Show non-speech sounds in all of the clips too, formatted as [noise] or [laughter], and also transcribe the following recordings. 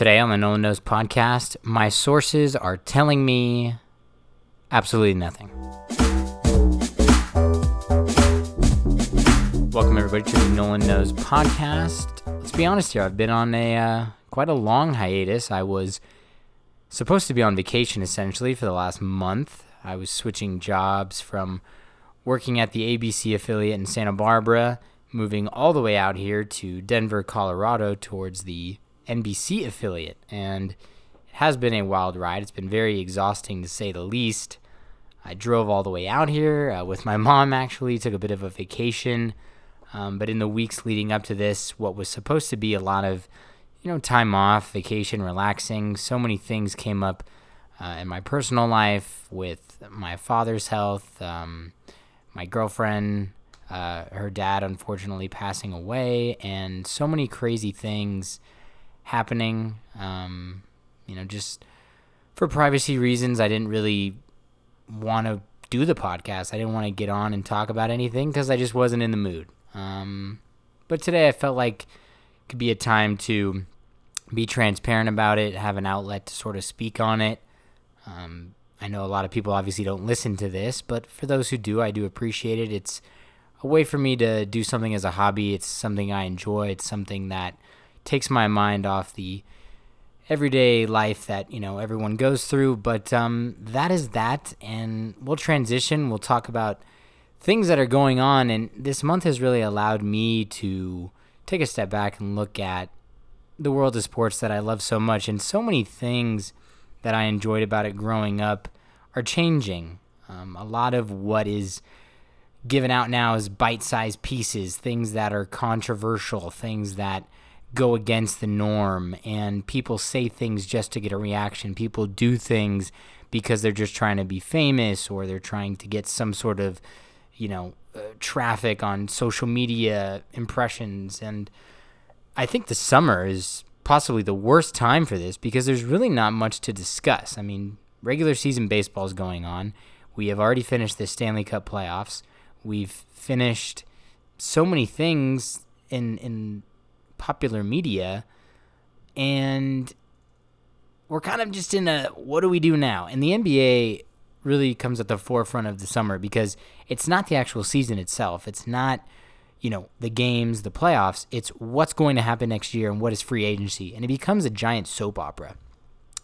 Today on the Nolan Knows podcast, my sources are telling me absolutely nothing. Welcome everybody to the Nolan Knows podcast. Let's be honest here. I've been on a uh, quite a long hiatus. I was supposed to be on vacation essentially for the last month. I was switching jobs from working at the ABC affiliate in Santa Barbara, moving all the way out here to Denver, Colorado, towards the NBC affiliate, and it has been a wild ride. It's been very exhausting to say the least. I drove all the way out here uh, with my [laughs] mom. Actually, took a bit of a vacation. Um, but in the weeks leading up to this, what was supposed to be a lot of, you know, time off, vacation, relaxing, so many things came up uh, in my personal life with my father's health, um, my girlfriend, uh, her dad unfortunately passing away, and so many crazy things happening. Um, you know, just for privacy reasons, I didn't really want to do the podcast. I didn't want to get on and talk about anything because I just wasn't in the mood. Um, but today I felt like it could be a time to be transparent about it, have an outlet to sort of speak on it. Um, I know a lot of people obviously don't listen to this, but for those who do, I do appreciate it. It's a way for me to do something as a hobby. It's something I enjoy. It's something that takes my mind off the everyday life that you know everyone goes through. But um, that is that, and we'll transition. We'll talk about things that are going on. And this month has really allowed me to take a step back and look at the world of sports that I love so much. And so many things that I enjoyed about it growing up are changing. Um, a lot of what is given out now is bite sized pieces, things that are controversial, things that go against the norm. And people say things just to get a reaction. People do things because they're just trying to be famous or they're trying to get some sort of you know, uh, traffic on social media impressions. And I think the summer is possibly the worst time for this because there's really not much to discuss. I mean, regular season baseball is going on. We have already finished the Stanley Cup playoffs. We've finished so many things in in popular media and we're kind of just in a what do we do now? And the NBA really comes at the forefront of the summer because it's not the actual season itself. It's not, you know, the games, the playoffs. It's what's going to happen next year and what is free agency. And it becomes a giant soap opera.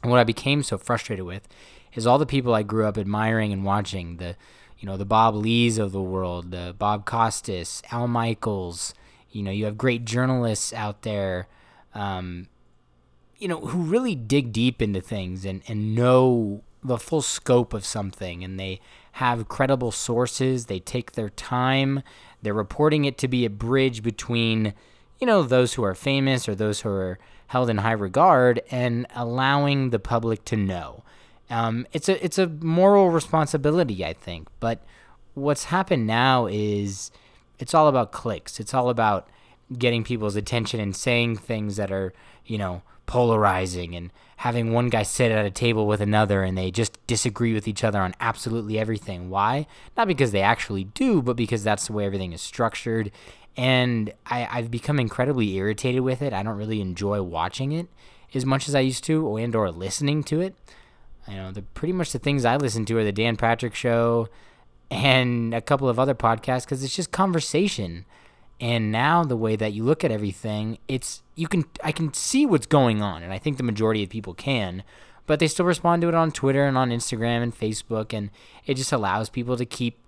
And what I became so frustrated with is all the people I grew up admiring and watching the, you know, the Bob Leys of the world, the Bob Costas, Al Michaels. You know, you have great journalists out there. Um, you know, who really dig deep into things and, and know the full scope of something and they have credible sources. They take their time. They're reporting it to be a bridge between, you know, those who are famous or those who are held in high regard and allowing the public to know. Um, it's a it's a moral responsibility, I think. But what's happened now is it's all about clicks. It's all about getting people's attention and saying things that are, you know, polarizing and having one guy sit at a table with another and they just disagree with each other on absolutely everything. Why? Not because they actually do, but because that's the way everything is structured. And I, I've become incredibly irritated with it. I don't really enjoy watching it as much as I used to, and or listening to it. You know, the pretty much the things I listen to are the Dan Patrick Show and a couple of other podcasts because it's just conversation. And now the way that you look at everything, it's you can I can see what's going on, and I think the majority of people can, but they still respond to it on Twitter and on Instagram and Facebook, and it just allows people to keep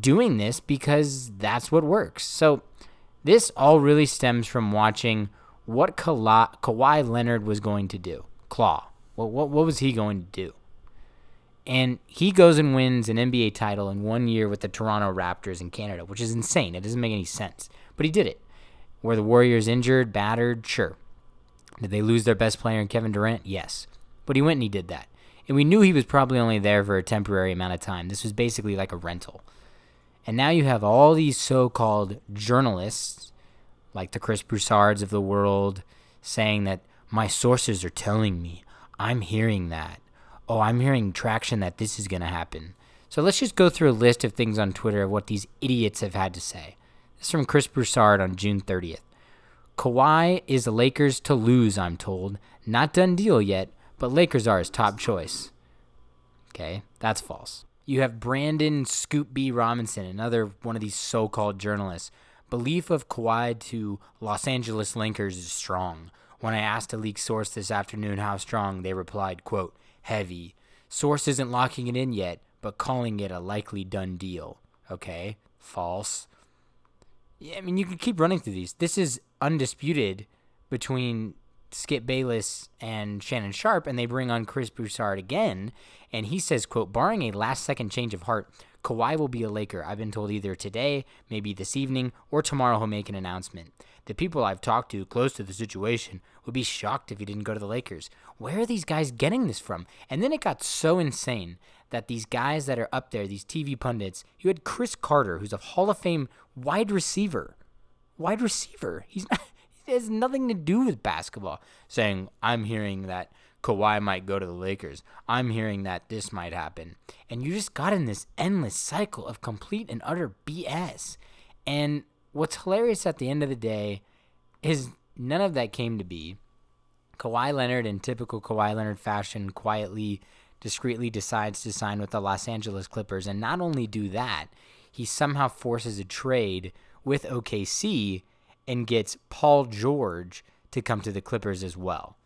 doing this because that's what works. So this all really stems from watching what Ka- Kawhi Leonard was going to do. Klaw. What, what, what was he going to do? And he goes and wins an NBA title in one year with the Toronto Raptors in Canada, which is insane. It doesn't make any sense. But he did it. Were the Warriors injured, battered? Sure. Did they lose their best player in Kevin Durant? Yes. But he went and he did that. And we knew he was probably only there for a temporary amount of time. This was basically like a rental. And now you have all these so called journalists, like the Chris Broussards of the world, saying that my sources are telling me. I'm hearing that oh, I'm hearing traction that this is going to happen. So let's just go through a list of things on Twitter of what these idiots have had to say. This is from Chris Broussard on June 30th. Kawhi is the Lakers to lose, I'm told. Not done deal yet, but Lakers are his top choice. Okay, that's false. You have Brandon Scoop B. Robinson, another one of these so called journalists. Belief of Kawhi to Los Angeles Lakers is strong. When I asked a leak source this afternoon how strong, they replied, quote, heavy. Source isn't locking it in yet, but calling it a likely done deal. Okay, false. Yeah, I mean, you can keep running through these. This is undisputed between Skip Bayless and Shannon Sharpe, and they bring on Chris Broussard again, and he says, "quote Barring a last-second change of heart, Kawhi will be a Laker. I've been told either today, maybe this evening, or tomorrow he'll make an announcement. The people I've talked to close to the situation would be shocked if he didn't go to the Lakers. Where are these guys getting this from? And then it got so insane that these guys that are up there, these TV pundits, you had Cris Carter, who's a Hall of Fame wide receiver. Wide receiver. He's not [laughs] it has nothing to do with basketball. Saying, I'm hearing that Kawhi might go to the Lakers. I'm hearing that this might happen. And you just got in this endless cycle of complete and utter BS. And what's hilarious at the end of the day is none of that came to be. Kawhi Leonard, in typical Kawhi Leonard fashion, quietly, discreetly decides to sign with the Los Angeles Clippers. And not only do that, he somehow forces a trade with OKC and gets Paul George to come to the Clippers as well.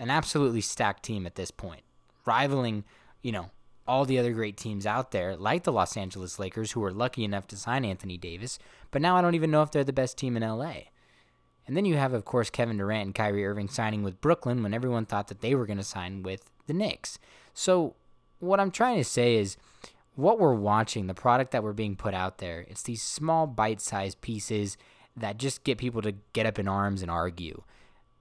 An absolutely stacked team at this point, rivaling, you know, all the other great teams out there, like the Los Angeles Lakers, who were lucky enough to sign Anthony Davis, but now I don't even know if they're the best team in LA. And then you have, of course, Kevin Durant and Kyrie Irving signing with Brooklyn when everyone thought that they were going to sign with the Knicks. So, what I'm trying to say is what we're watching, the product that we're being put out there, it's these small bite sized pieces that just get people to get up in arms and argue.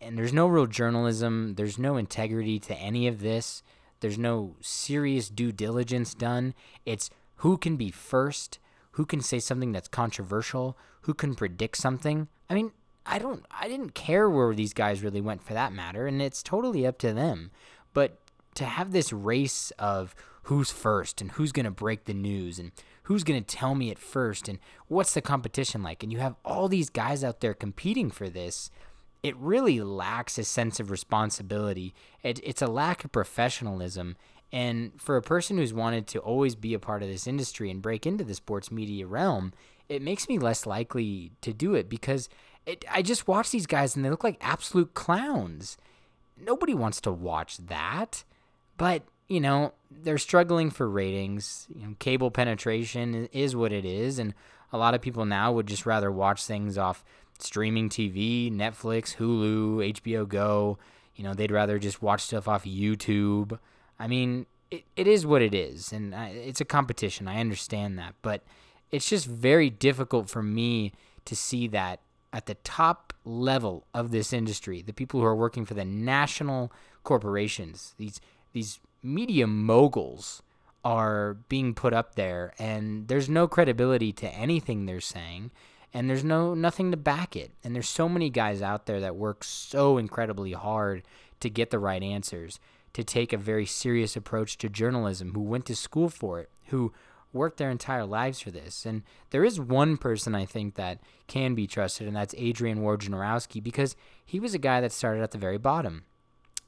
And there's no real journalism, there's no integrity to any of this. There's no serious due diligence done. It's who can be first, who can say something that's controversial, who can predict something. I mean, I don't I didn't care where these guys really went for that matter, and it's totally up to them. But to have this race of who's first and who's going to break the news and who's going to tell me it first and what's the competition like and you have all these guys out there competing for this it really lacks a sense of responsibility. It, it's a lack of professionalism. And for a person who's wanted to always be a part of this industry and break into the sports media realm it makes me less likely to do it because it, i just watch these guys and they look like absolute clowns. Nobody wants to watch that. But you know, they're struggling for ratings. You know, cable penetration is what it is, and a lot of people now would just rather watch things off streaming TV, Netflix, Hulu, HBO Go. You know, they'd rather just watch stuff off YouTube. I mean, it, it is what it is, and I, it's a competition. I understand that, but it's just very difficult for me to see that at the top level of this industry, the people who are working for the national corporations, these these media moguls are being put up there and there's no credibility to anything they're saying and there's no nothing to back it. And there's so many guys out there that work so incredibly hard to get the right answers to take a very serious approach to journalism who went to school for it who worked their entire lives for this. And there is one person I think that can be trusted and that's Adrian Wojnarowski because he was a guy that started at the very bottom.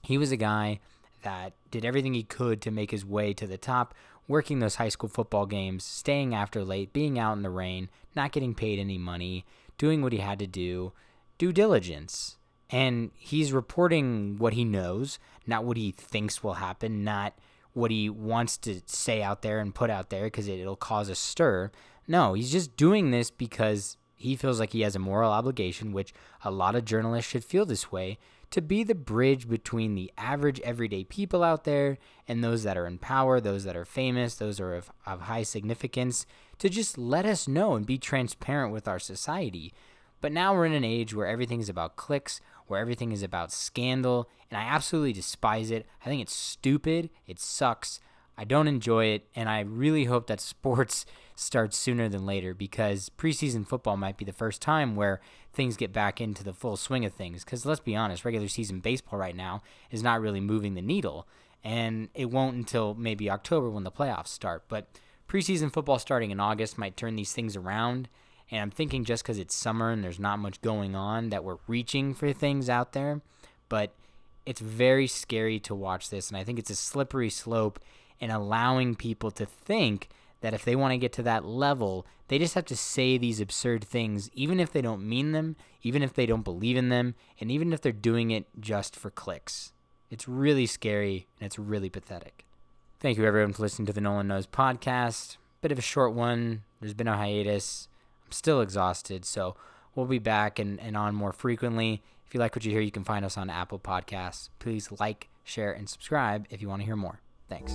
He was a guy that did everything he could to make his way to the top, working those high school football games, staying after late, being out in the rain, not getting paid any money, doing what he had to do, due diligence. And he's reporting what he knows, not what he thinks will happen, not what he wants to say out there and put out there because it'll cause a stir. No, he's just doing this because he feels like he has a moral obligation, which a lot of journalists should feel this way, to be the bridge between the average everyday people out there and those that are in power, those that are famous, those are of, of high significance, to just let us know and be transparent with our society. But now we're in an age where everything is about clicks, where everything is about scandal, and I absolutely despise it. I think it's stupid, it sucks. I don't enjoy it, and I really hope that [laughs] sports starts sooner than later because preseason football might be the first time where things get back into the full swing of things. Because let's be honest, regular season baseball right now is not really moving the needle, and it won't until maybe October when the playoffs start. But preseason football starting in August might turn these things around. And I'm thinking just because it's summer and there's not much going on that we're reaching for things out there. But it's very scary to watch this, and I think it's a slippery slope in allowing people to think that if they want to get to that level, they just have to say these absurd things, even if they don't mean them, even if they don't believe in them, and even if they're doing it just for clicks. It's really scary and it's really pathetic. Thank you, everyone, for listening to the Nolan Knows podcast. Bit of a short one. There's been a hiatus. I'm still exhausted, so we'll be back and, and on more frequently. If you like what you hear, you can find us on Apple Podcasts. Please like, share, and subscribe if you want to hear more. Thanks.